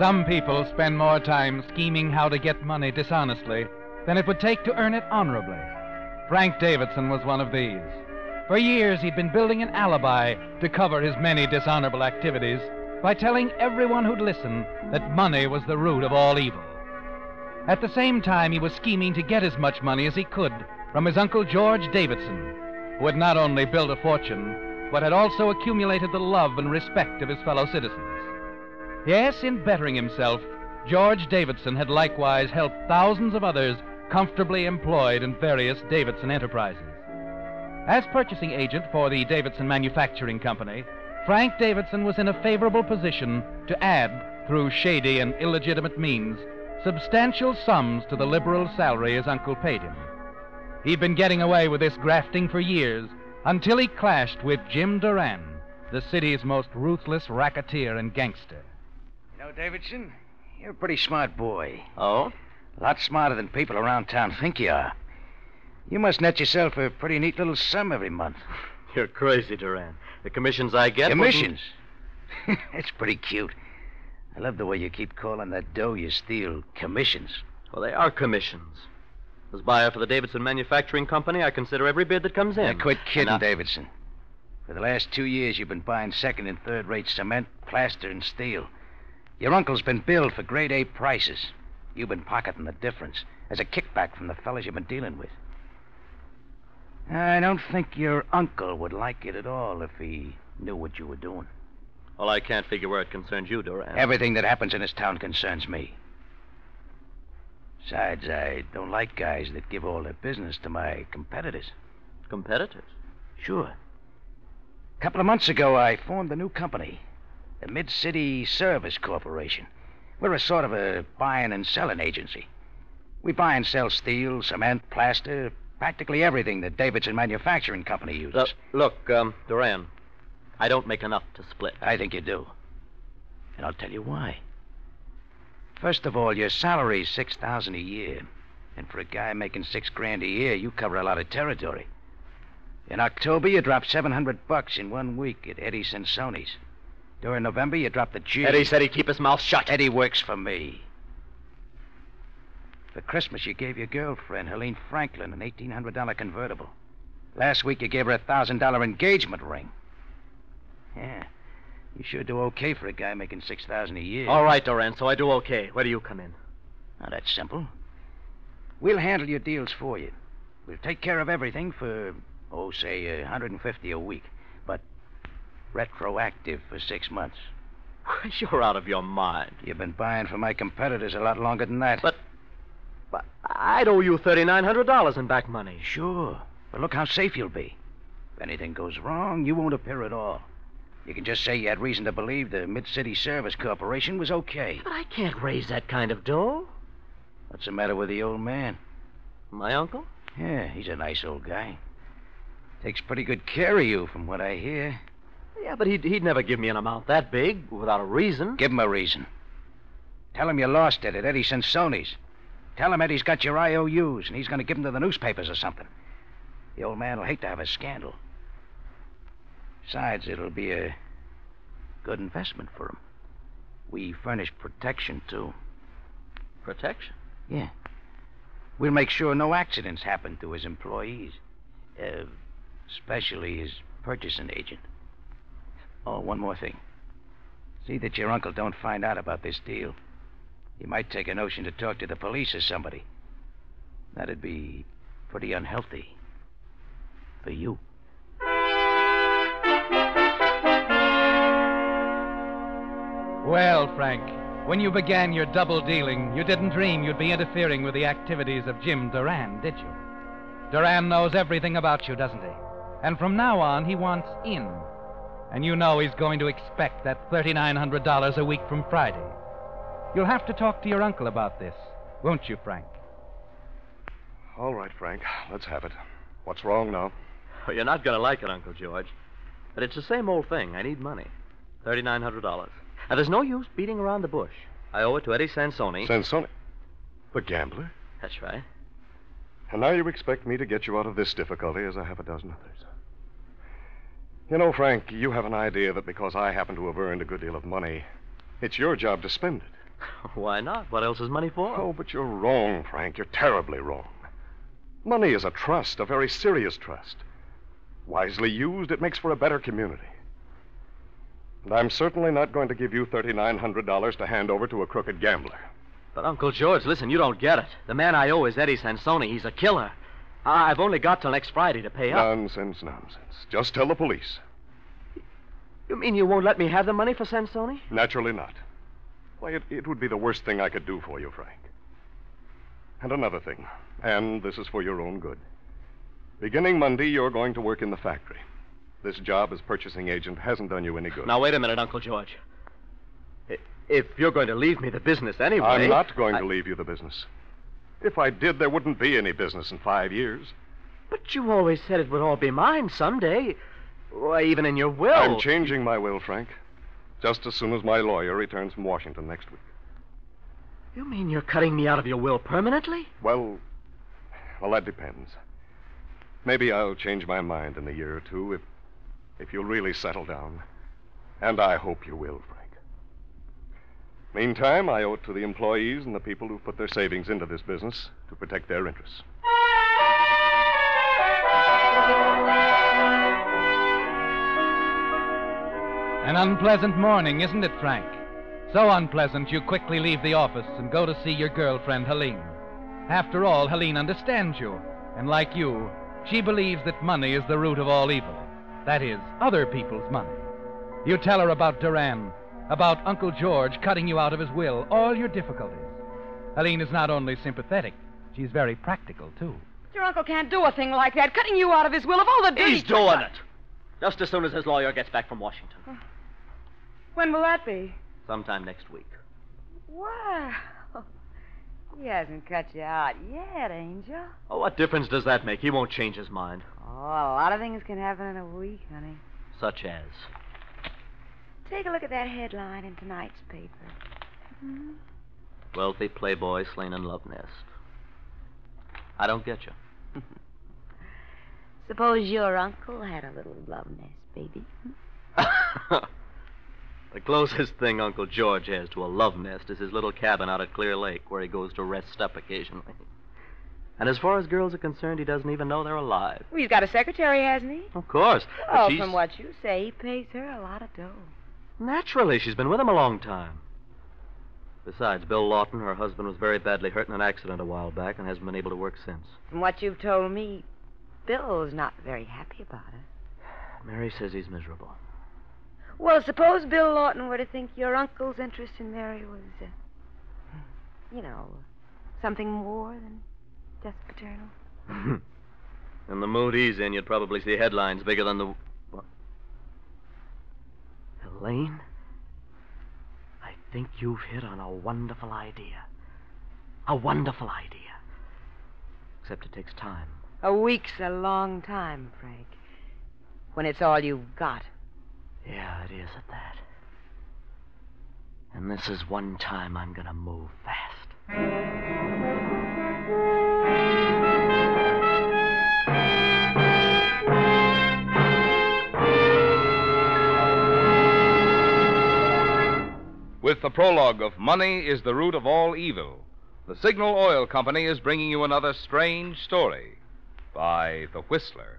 Some people spend more time scheming how to get money dishonestly than it would take to earn it honorably. Frank Davidson was one of these. For years, he'd been building an alibi to cover his many dishonorable activities by telling everyone who'd listen that money was the root of all evil. At the same time, he was scheming to get as much money as he could from his uncle George Davidson, who had not only built a fortune, but had also accumulated the love and respect of his fellow citizens. Yes, in bettering himself, George Davidson had likewise helped thousands of others comfortably employed in various Davidson enterprises. As purchasing agent for the Davidson Manufacturing Company, Frank Davidson was in a favorable position to add, through shady and illegitimate means, substantial sums to the liberal salary his uncle paid him. He'd been getting away with this grafting for years until he clashed with Jim Duran, the city's most ruthless racketeer and gangster. Know, Davidson, you're a pretty smart boy. Oh? A lot smarter than people around town think you are. You must net yourself a pretty neat little sum every month. You're crazy, Duran. The commissions I get. Commissions? It's pretty cute. I love the way you keep calling that dough you steal commissions. Well, they are commissions. As buyer for the Davidson Manufacturing Company, I consider every bid that comes in. Now, quit kidding, I- Davidson. For the last two years, you've been buying second and third rate cement, plaster, and steel. Your uncle's been billed for grade A prices. You've been pocketing the difference as a kickback from the fellas you've been dealing with. I don't think your uncle would like it at all if he knew what you were doing. Well, I can't figure where it concerns you, Duran. Everything that happens in this town concerns me. Besides, I don't like guys that give all their business to my competitors. Competitors? Sure. A couple of months ago, I formed a new company, the Mid City Service Corporation. We're a sort of a buying and selling agency. We buy and sell steel, cement, plaster, practically everything that Davidson Manufacturing Company uses. Look, look um, Duran, I don't make enough to split. I think you do. And I'll tell you why. First of all, your salary's six thousand a year. And for a guy making six grand a year, you cover a lot of territory. In October, you dropped seven hundred bucks in one week at Eddie Sansoni's. During November, you dropped the G. Eddie said he'd keep his mouth shut. Eddie works for me. For Christmas, you gave your girlfriend, Helene Franklin, an $1,800 convertible. Last week, you gave her a $1,000 engagement ring. Yeah. You sure do okay for a guy making 6000 a year. All right, Duran, so I do okay. Where do you come in? Now, that's simple. We'll handle your deals for you. We'll take care of everything for, oh, say, uh, 150 a week. Retroactive for six months. You're out of your mind. You've been buying from my competitors a lot longer than that. But, but I'd owe you $3,900 in back money. Sure. But look how safe you'll be. If anything goes wrong, you won't appear at all. You can just say you had reason to believe the Mid City Service Corporation was okay. But I can't raise that kind of dough. What's the matter with the old man? My uncle? Yeah, he's a nice old guy. Takes pretty good care of you, from what I hear. Yeah, but he'd, he'd never give me an amount that big without a reason. Give him a reason. Tell him you lost it at Eddie Sansoni's. Tell him Eddie's got your IOUs and he's going to give them to the newspapers or something. The old man will hate to have a scandal. Besides, it'll be a good investment for him. We furnish protection, too. Protection? Yeah. We'll make sure no accidents happen to his employees, uh, especially his purchasing agent. Oh, one more thing. See that your uncle don't find out about this deal. He might take a notion to talk to the police or somebody. That'd be pretty unhealthy. For you. Well, Frank, when you began your double dealing, you didn't dream you'd be interfering with the activities of Jim Duran, did you? Duran knows everything about you, doesn't he? And from now on, he wants in. And you know he's going to expect that $3,900 a week from Friday. You'll have to talk to your uncle about this, won't you, Frank? All right, Frank. Let's have it. What's wrong now? Oh, you're not going to like it, Uncle George. But it's the same old thing. I need money. $3,900. Now, there's no use beating around the bush. I owe it to Eddie Sansoni. Sansoni. The gambler? That's right. And now you expect me to get you out of this difficulty as I have a dozen others. You know, Frank, you have an idea that because I happen to have earned a good deal of money, it's your job to spend it. Why not? What else is money for? Oh, but you're wrong, Frank. You're terribly wrong. Money is a trust, a very serious trust. Wisely used, it makes for a better community. And I'm certainly not going to give you $3,900 to hand over to a crooked gambler. But, Uncle George, listen, you don't get it. The man I owe is Eddie Sansoni. He's a killer. I- I've only got till next Friday to pay up. Nonsense, nonsense. Just tell the police. You mean you won't let me have the money for Sansoni? Naturally not. Why, it, it would be the worst thing I could do for you, Frank. And another thing, and this is for your own good. Beginning Monday, you're going to work in the factory. This job as purchasing agent hasn't done you any good. Now, wait a minute, Uncle George. If you're going to leave me the business anyway. I'm not going I- to leave you the business. If I did, there wouldn't be any business in five years. But you always said it would all be mine someday. Why, even in your will. I'm changing my will, Frank. Just as soon as my lawyer returns from Washington next week. You mean you're cutting me out of your will permanently? Well, well, that depends. Maybe I'll change my mind in a year or two if, if you'll really settle down. And I hope you will, Frank. Meantime, I owe it to the employees and the people who've put their savings into this business to protect their interests. An unpleasant morning, isn't it, Frank? So unpleasant you quickly leave the office and go to see your girlfriend, Helene. After all, Helene understands you, and like you, she believes that money is the root of all evil. That is, other people's money. You tell her about Duran, about Uncle George cutting you out of his will, all your difficulties. Helene is not only sympathetic, she's very practical, too. Your uncle can't do a thing like that, cutting you out of his will of all the dirty... He's doing it. Just as soon as his lawyer gets back from Washington. When will that be? Sometime next week. Wow. He hasn't cut you out yet, Angel. Oh, what difference does that make? He won't change his mind. Oh, a lot of things can happen in a week, honey. Such as. Take a look at that headline in tonight's paper. Wealthy playboy slain in love nest. I don't get you. Suppose your uncle had a little love nest, baby. the closest thing Uncle George has to a love nest is his little cabin out at Clear Lake, where he goes to rest up occasionally. And as far as girls are concerned, he doesn't even know they're alive. Well, he's got a secretary, hasn't he? Of course. Oh, from what you say, he pays her a lot of dough. Naturally, she's been with him a long time. Besides, Bill Lawton, her husband, was very badly hurt in an accident a while back and hasn't been able to work since. From what you've told me, Bill's not very happy about it. Mary says he's miserable. Well, suppose Bill Lawton were to think your uncle's interest in Mary was, uh, you know, something more than just paternal. in the mood he's in, you'd probably see headlines bigger than the. Helene? I think you've hit on a wonderful idea. A wonderful idea. Except it takes time. A week's a long time, Frank. When it's all you've got. Yeah, it is at that. And this is one time I'm gonna move fast. With the prologue of Money is the Root of All Evil, the Signal Oil Company is bringing you another strange story by The Whistler.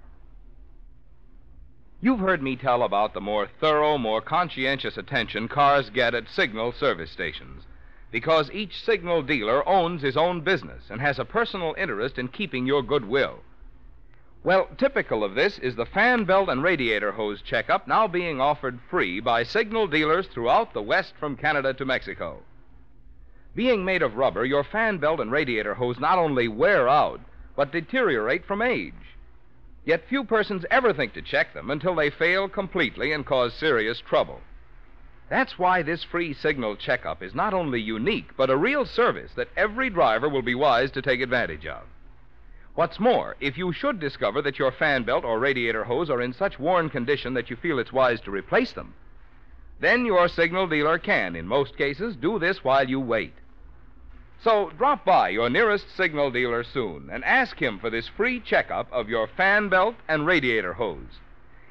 You've heard me tell about the more thorough, more conscientious attention cars get at signal service stations because each signal dealer owns his own business and has a personal interest in keeping your goodwill. Well, typical of this is the fan belt and radiator hose checkup now being offered free by signal dealers throughout the West from Canada to Mexico. Being made of rubber, your fan belt and radiator hose not only wear out, but deteriorate from age. Yet few persons ever think to check them until they fail completely and cause serious trouble. That's why this free signal checkup is not only unique, but a real service that every driver will be wise to take advantage of. What's more, if you should discover that your fan belt or radiator hose are in such worn condition that you feel it's wise to replace them, then your signal dealer can, in most cases, do this while you wait. So drop by your nearest signal dealer soon and ask him for this free checkup of your fan belt and radiator hose.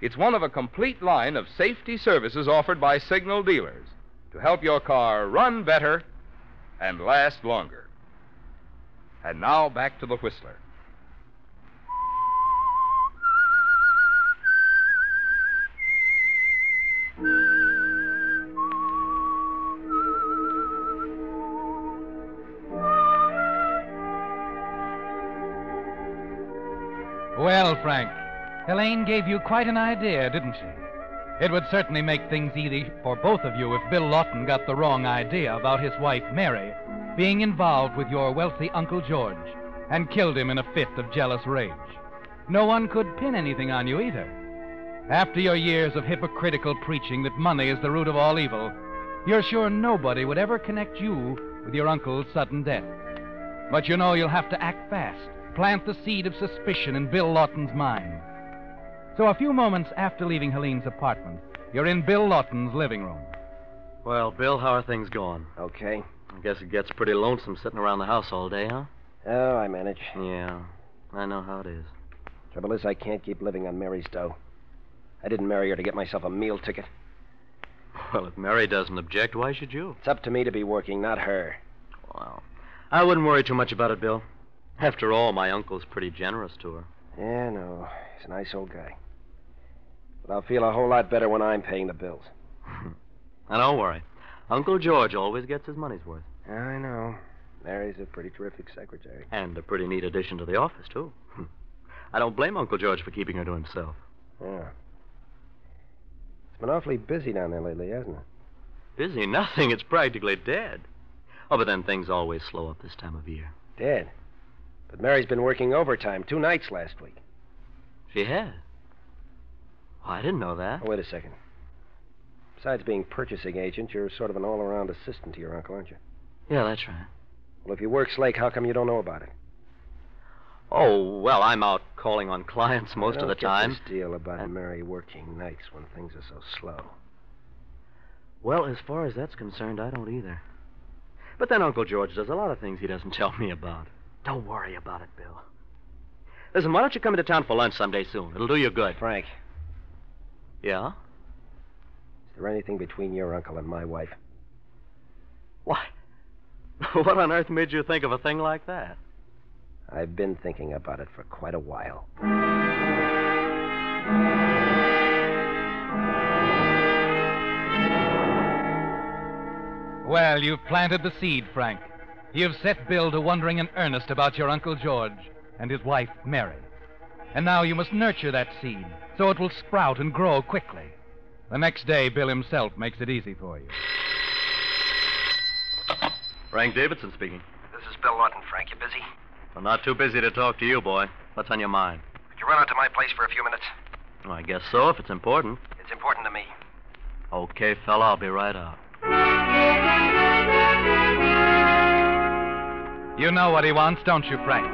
It's one of a complete line of safety services offered by signal dealers to help your car run better and last longer. And now back to the Whistler. Well, Frank, Helene gave you quite an idea, didn't she? It would certainly make things easy for both of you if Bill Lawton got the wrong idea about his wife, Mary, being involved with your wealthy Uncle George and killed him in a fit of jealous rage. No one could pin anything on you either. After your years of hypocritical preaching that money is the root of all evil, you're sure nobody would ever connect you with your uncle's sudden death. But you know you'll have to act fast, plant the seed of suspicion in Bill Lawton's mind. So a few moments after leaving Helene's apartment, you're in Bill Lawton's living room. Well, Bill, how are things going? Okay. I guess it gets pretty lonesome sitting around the house all day, huh? Oh, I manage. Yeah, I know how it is. Trouble is, I can't keep living on Mary's dough. I didn't marry her to get myself a meal ticket. Well, if Mary doesn't object, why should you? It's up to me to be working, not her. Well, I wouldn't worry too much about it, Bill. After all, my uncle's pretty generous to her. Yeah, no. He's a nice old guy. But I'll feel a whole lot better when I'm paying the bills. Now, don't worry. Uncle George always gets his money's worth. I know. Mary's a pretty terrific secretary. And a pretty neat addition to the office, too. I don't blame Uncle George for keeping her to himself. Yeah. It's been awfully busy down there lately, hasn't it? Busy? Nothing. It's practically dead. Oh, but then things always slow up this time of year. Dead. But Mary's been working overtime two nights last week. She has. Oh, I didn't know that. Oh, wait a second. Besides being purchasing agent, you're sort of an all around assistant to your uncle, aren't you? Yeah, that's right. Well, if you work Slake, how come you don't know about it? Oh, well, I'm out calling on clients most of the time. This deal about Uh, Mary working nights when things are so slow. Well, as far as that's concerned, I don't either. But then Uncle George does a lot of things he doesn't tell me about. Don't worry about it, Bill. Listen, why don't you come into town for lunch someday soon? It'll do you good. Frank, Yeah? is there anything between your uncle and my wife? Why? what on earth made you think of a thing like that? I've been thinking about it for quite a while. Well, you've planted the seed, Frank. You've set Bill to wondering in earnest about your Uncle George and his wife, Mary. And now you must nurture that seed so it will sprout and grow quickly. The next day, Bill himself makes it easy for you. Frank Davidson speaking. This is Bill Lawton, Frank. You busy? I'm not too busy to talk to you, boy. What's on your mind? Could you run out to my place for a few minutes? Well, I guess so, if it's important. It's important to me. Okay, fella, I'll be right out. You know what he wants, don't you, Frank?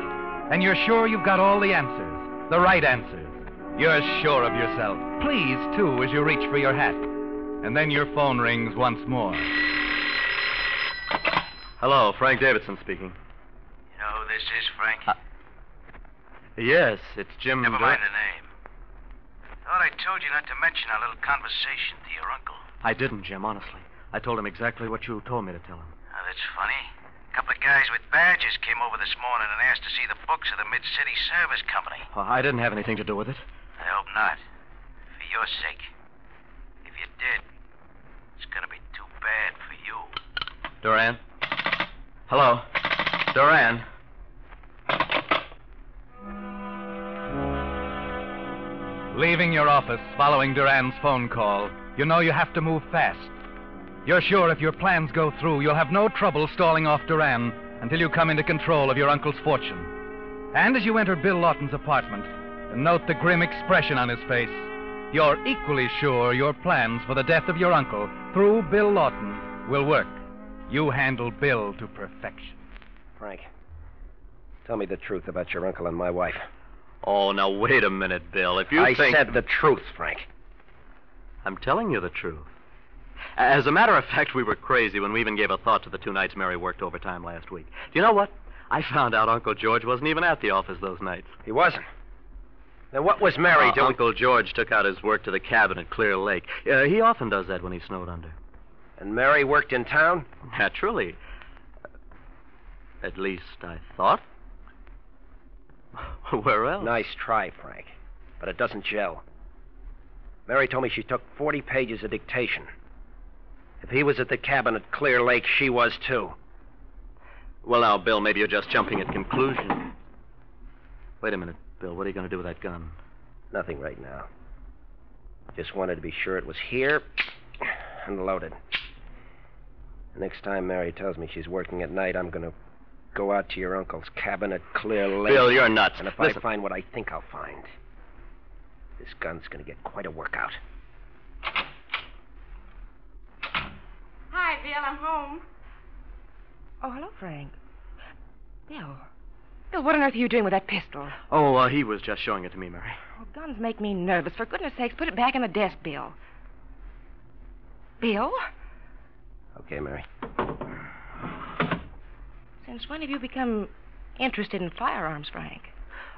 And you're sure you've got all the answers, the right answers. You're sure of yourself. Please, too, as you reach for your hat. And then your phone rings once more. Hello, Frank Davidson speaking. You know who this is, Frank? Uh, Yes, it's Jim. Never Dur- mind the name. Thought I told you not to mention our little conversation to your uncle. I didn't, Jim, honestly. I told him exactly what you told me to tell him. Now, that's funny. A couple of guys with badges came over this morning and asked to see the books of the Mid City Service Company. Well, I didn't have anything to do with it. I hope not. For your sake. If you did, it's gonna be too bad for you. Duran? Hello? Duran? Leaving your office following Duran's phone call, you know you have to move fast. You're sure if your plans go through, you'll have no trouble stalling off Duran until you come into control of your uncle's fortune. And as you enter Bill Lawton's apartment and note the grim expression on his face, you're equally sure your plans for the death of your uncle through Bill Lawton will work. You handle Bill to perfection. Frank, tell me the truth about your uncle and my wife. Oh, now wait a minute, Bill. If you I think. said the truth, Frank. I'm telling you the truth. As a matter of fact, we were crazy when we even gave a thought to the two nights Mary worked overtime last week. Do you know what? I found out Uncle George wasn't even at the office those nights. He wasn't. Then what was Mary Uh, doing? Uncle George took out his work to the cabin at Clear Lake. Uh, he often does that when he's snowed under. And Mary worked in town? Naturally. At least I thought. Where else? Nice try, Frank. But it doesn't gel. Mary told me she took 40 pages of dictation. If he was at the cabin at Clear Lake, she was too. Well, now, Bill, maybe you're just jumping at conclusions. Wait a minute, Bill. What are you going to do with that gun? Nothing right now. Just wanted to be sure it was here and loaded. Next time Mary tells me she's working at night, I'm going to go out to your uncle's cabin at Clear Lake. Bill, you're nuts. And if Listen. I find what I think I'll find, this gun's going to get quite a workout. Hi, Bill. I'm home. Oh, hello, Frank. Bill. Bill, what on earth are you doing with that pistol? Oh, uh, he was just showing it to me, Mary. Oh, guns make me nervous. For goodness sakes, put it back in the desk, Bill. Bill? Okay, Mary. Since when have you become interested in firearms, Frank?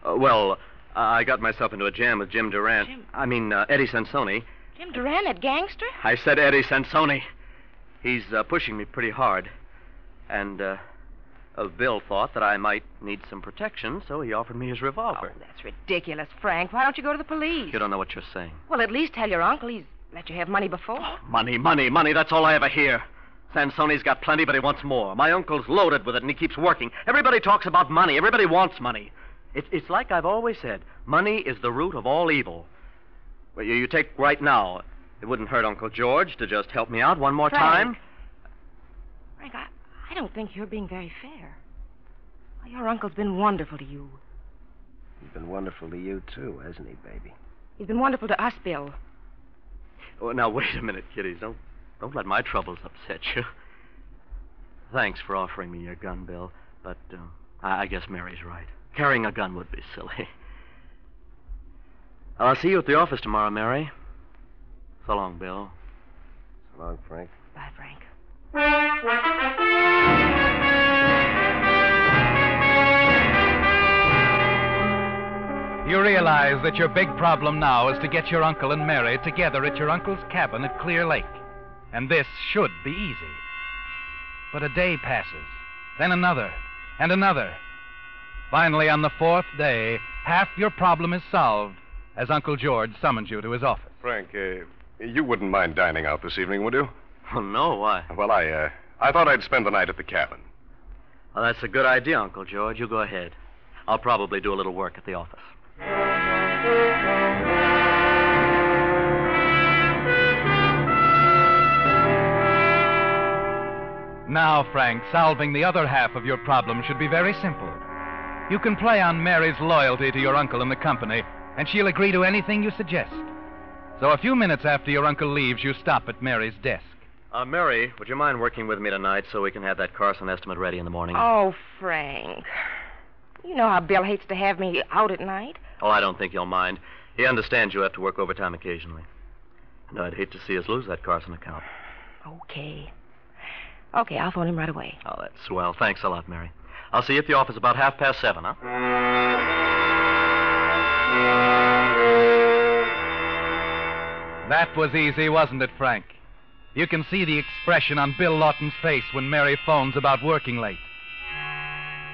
Uh, well, uh, I got myself into a jam with Jim Duran. Jim- I mean, uh, Eddie Sansoni. Jim Duran, that gangster? I said Eddie Sansoni. He's uh, pushing me pretty hard. And uh, uh, Bill thought that I might need some protection, so he offered me his revolver. Oh, that's ridiculous, Frank. Why don't you go to the police? You don't know what you're saying. Well, at least tell your uncle he's let you have money before. Money, money, money. That's all I ever hear. Sansoni's got plenty, but he wants more. My uncle's loaded with it, and he keeps working. Everybody talks about money. Everybody wants money. It's, it's like I've always said money is the root of all evil. Well, you, you take right now. It wouldn't hurt Uncle George to just help me out one more Frank. time. Frank, I, I don't think you're being very fair. Why, Your uncle's been wonderful to you. He's been wonderful to you, too, hasn't he, baby? He's been wonderful to us, Bill. Oh, now, wait a minute, kiddies. Don't, don't let my troubles upset you. Thanks for offering me your gun, Bill, but uh, I, I guess Mary's right. Carrying a gun would be silly. I'll see you at the office tomorrow, Mary. So long, Bill. So long, Frank. Bye, Frank. You realize that your big problem now is to get your uncle and Mary together at your uncle's cabin at Clear Lake. And this should be easy. But a day passes, then another, and another. Finally, on the fourth day, half your problem is solved as Uncle George summons you to his office. Frank, uh, you wouldn't mind dining out this evening, would you? Oh, no, why? Well, I, uh, I thought I'd spend the night at the cabin. Well, that's a good idea, Uncle George. You go ahead. I'll probably do a little work at the office. Now, Frank, solving the other half of your problem should be very simple. You can play on Mary's loyalty to your uncle and the company, and she'll agree to anything you suggest. So a few minutes after your uncle leaves, you stop at Mary's desk. Uh, Mary, would you mind working with me tonight so we can have that Carson estimate ready in the morning? Oh, Frank. You know how Bill hates to have me out at night. Oh, I don't think he'll mind. He understands you have to work overtime occasionally. And I'd hate to see us lose that Carson account. Okay. Okay, I'll phone him right away. Oh, that's swell. Thanks a lot, Mary. I'll see you at the office about half past seven, huh? That was easy, wasn't it, Frank? You can see the expression on Bill Lawton's face when Mary phones about working late.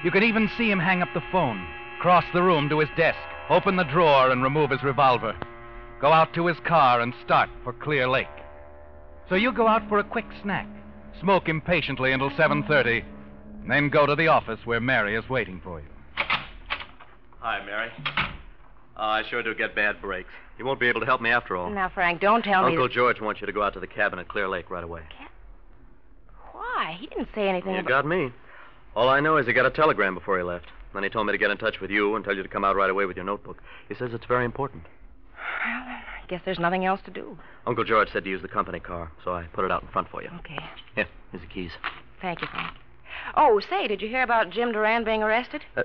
You can even see him hang up the phone, cross the room to his desk, open the drawer and remove his revolver, go out to his car and start for Clear Lake. So you go out for a quick snack, smoke impatiently until 7:30, and then go to the office where Mary is waiting for you. Hi, Mary. I sure do get bad breaks. You won't be able to help me after all. Now, Frank, don't tell me. Uncle that- George wants you to go out to the cabin at Clear Lake right away. Why? He didn't say anything You about. got me. All I know is he got a telegram before he left. Then he told me to get in touch with you and tell you to come out right away with your notebook. He says it's very important. Well, I guess there's nothing else to do. Uncle George said to use the company car, so I put it out in front for you. Okay. Here, here's the keys. Thank you, Frank. Oh, say, did you hear about Jim Duran being arrested? Uh,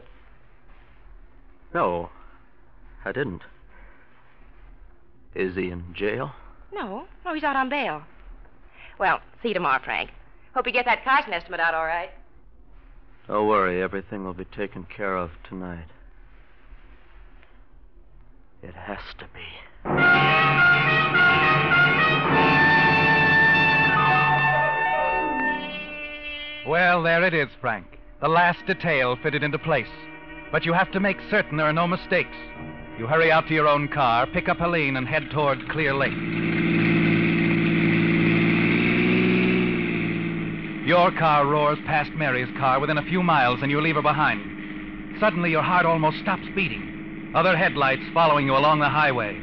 no, I didn't. Is he in jail? No. No, he's out on bail. Well, see you tomorrow, Frank. Hope you get that Carson estimate out all right. Don't worry, everything will be taken care of tonight. It has to be. Well, there it is, Frank. The last detail fitted into place. But you have to make certain there are no mistakes. You hurry out to your own car, pick up Helene, and head toward Clear Lake. Your car roars past Mary's car within a few miles, and you leave her behind. Suddenly, your heart almost stops beating. Other headlights following you along the highway.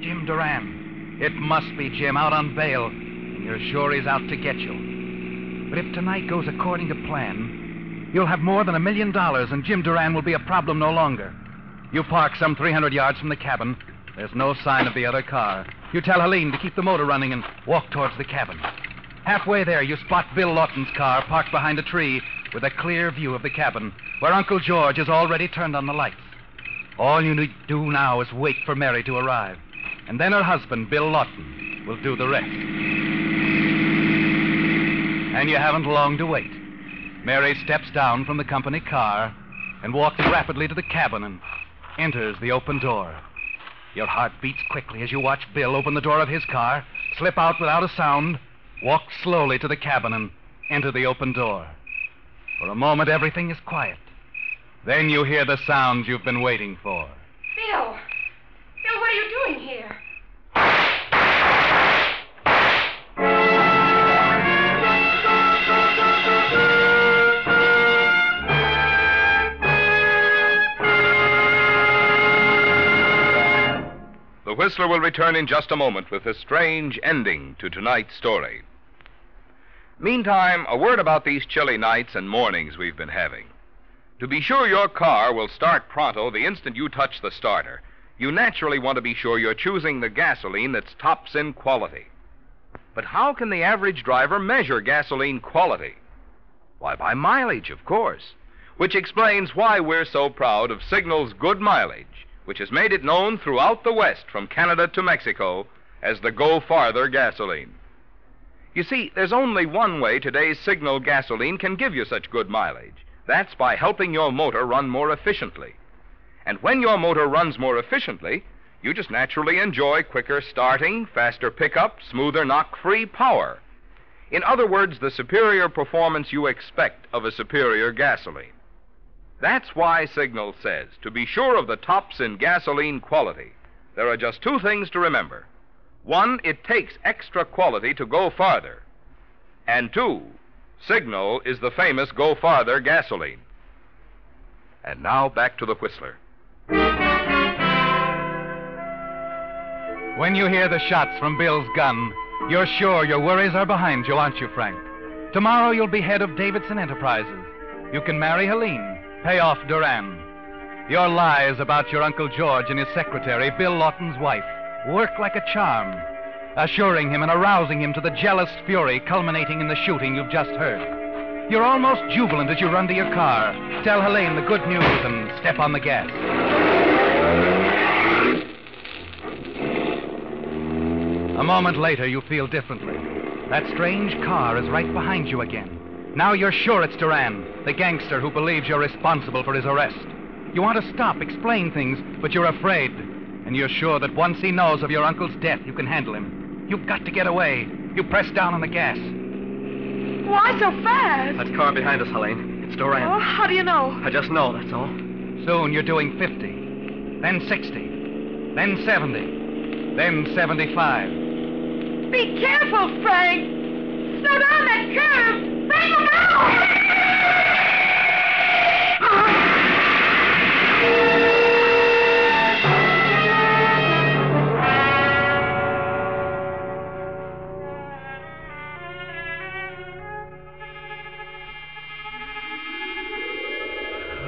Jim Duran. It must be Jim out on bail, and you're sure he's out to get you. But if tonight goes according to plan, you'll have more than a million dollars, and Jim Duran will be a problem no longer. You park some 300 yards from the cabin. There's no sign of the other car. You tell Helene to keep the motor running and walk towards the cabin. Halfway there, you spot Bill Lawton's car parked behind a tree with a clear view of the cabin, where Uncle George has already turned on the lights. All you need do now is wait for Mary to arrive, and then her husband, Bill Lawton, will do the rest. And you haven't long to wait. Mary steps down from the company car and walks rapidly to the cabin and enters the open door. Your heart beats quickly as you watch Bill open the door of his car, slip out without a sound, walk slowly to the cabin, and enter the open door. For a moment, everything is quiet. Then you hear the sounds you've been waiting for. Bill! Bill, what are you doing here? Whistler will return in just a moment with a strange ending to tonight's story. Meantime, a word about these chilly nights and mornings we've been having. To be sure your car will start pronto the instant you touch the starter, you naturally want to be sure you're choosing the gasoline that's tops in quality. But how can the average driver measure gasoline quality? Why, by mileage, of course. Which explains why we're so proud of Signal's good mileage, which has made it known throughout the West, from Canada to Mexico, as the Go Farther gasoline. You see, there's only one way today's Signal gasoline can give you such good mileage. That's by helping your motor run more efficiently. And when your motor runs more efficiently, you just naturally enjoy quicker starting, faster pickup, smoother knock free power. In other words, the superior performance you expect of a superior gasoline. That's why Signal says to be sure of the tops in gasoline quality, there are just two things to remember. One, it takes extra quality to go farther. And two, Signal is the famous Go Farther gasoline. And now back to the Whistler. When you hear the shots from Bill's gun, you're sure your worries are behind you, aren't you, Frank? Tomorrow you'll be head of Davidson Enterprises. You can marry Helene, pay off Duran. Your lies about your Uncle George and his secretary, Bill Lawton's wife, work like a charm, assuring him and arousing him to the jealous fury culminating in the shooting you've just heard. You're almost jubilant as you run to your car, tell Helene the good news, and step on the gas. A moment later, you feel differently. That strange car is right behind you again. Now you're sure it's Duran, the gangster who believes you're responsible for his arrest. You want to stop, explain things, but you're afraid. And you're sure that once he knows of your uncle's death, you can handle him. You've got to get away. You press down on the gas. Why so fast? That car behind us, Helene. It's Duran. Oh, how do you know? I just know, that's all. Soon you're doing 50, then 60, then 70, then 75. Be careful, Frank. Slow down that curve. Bring him out.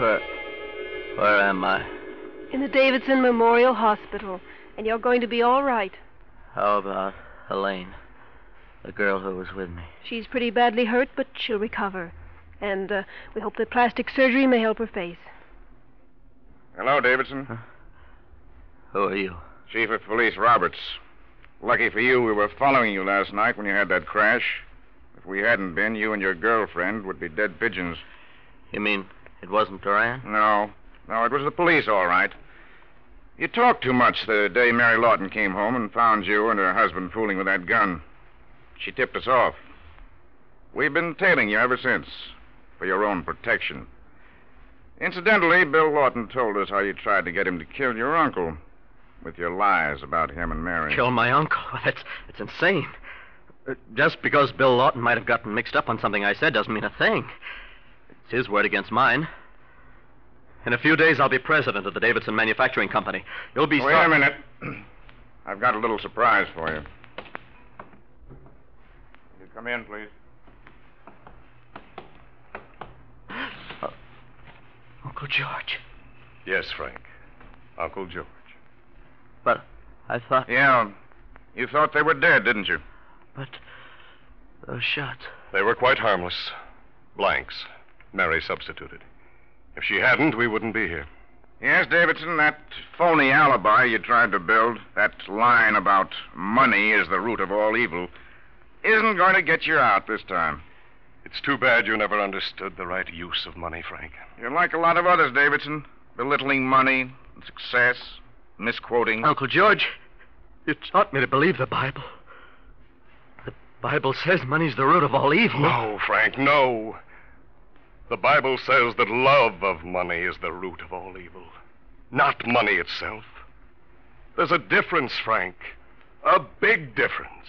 Where. Where am I? In the Davidson Memorial Hospital, and you're going to be all right. How about Helene? The girl who was with me. She's pretty badly hurt, but she'll recover. And uh, we hope that plastic surgery may help her face. Hello, Davidson. Who are you? Chief of Police Roberts. Lucky for you, we were following you last night when you had that crash. If we hadn't been, you and your girlfriend would be dead pigeons. You mean it wasn't Duran? No. No, it was the police, all right. You talked too much the day Mary Lawton came home and found you and her husband fooling with that gun. She tipped us off. We've been tailing you ever since, for your own protection. Incidentally, Bill Lawton told us how you tried to get him to kill your uncle with your lies about him and Mary. Kill my uncle? That's, that's insane. Uh, Just because Bill Lawton might have gotten mixed up on something I said doesn't mean a thing. It's his word against mine. In a few days, I'll be president of the Davidson Manufacturing Company. You'll be. Wait sor- a minute. I've got a little surprise for you. You come in, please. Uh, Uncle George. Yes, Frank. Uncle George. But I thought. Yeah. You thought they were dead, didn't you? But those shots. They were quite harmless. Blanks. Mary substituted. If she hadn't, we wouldn't be here. Yes, Davidson, that phony alibi you tried to build, that line about money is the root of all evil, isn't going to get you out this time. It's too bad you never understood the right use of money, Frank. You're like a lot of others, Davidson, belittling money, success, misquoting. Uncle George, you taught me to believe the Bible. The Bible says money's the root of all evil. No, Frank, no. The Bible says that love of money is the root of all evil, not money itself. There's a difference, Frank. A big difference.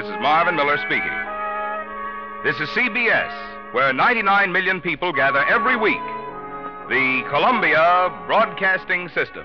This is Marvin Miller speaking. This is CBS, where 99 million people gather every week. The Columbia Broadcasting System.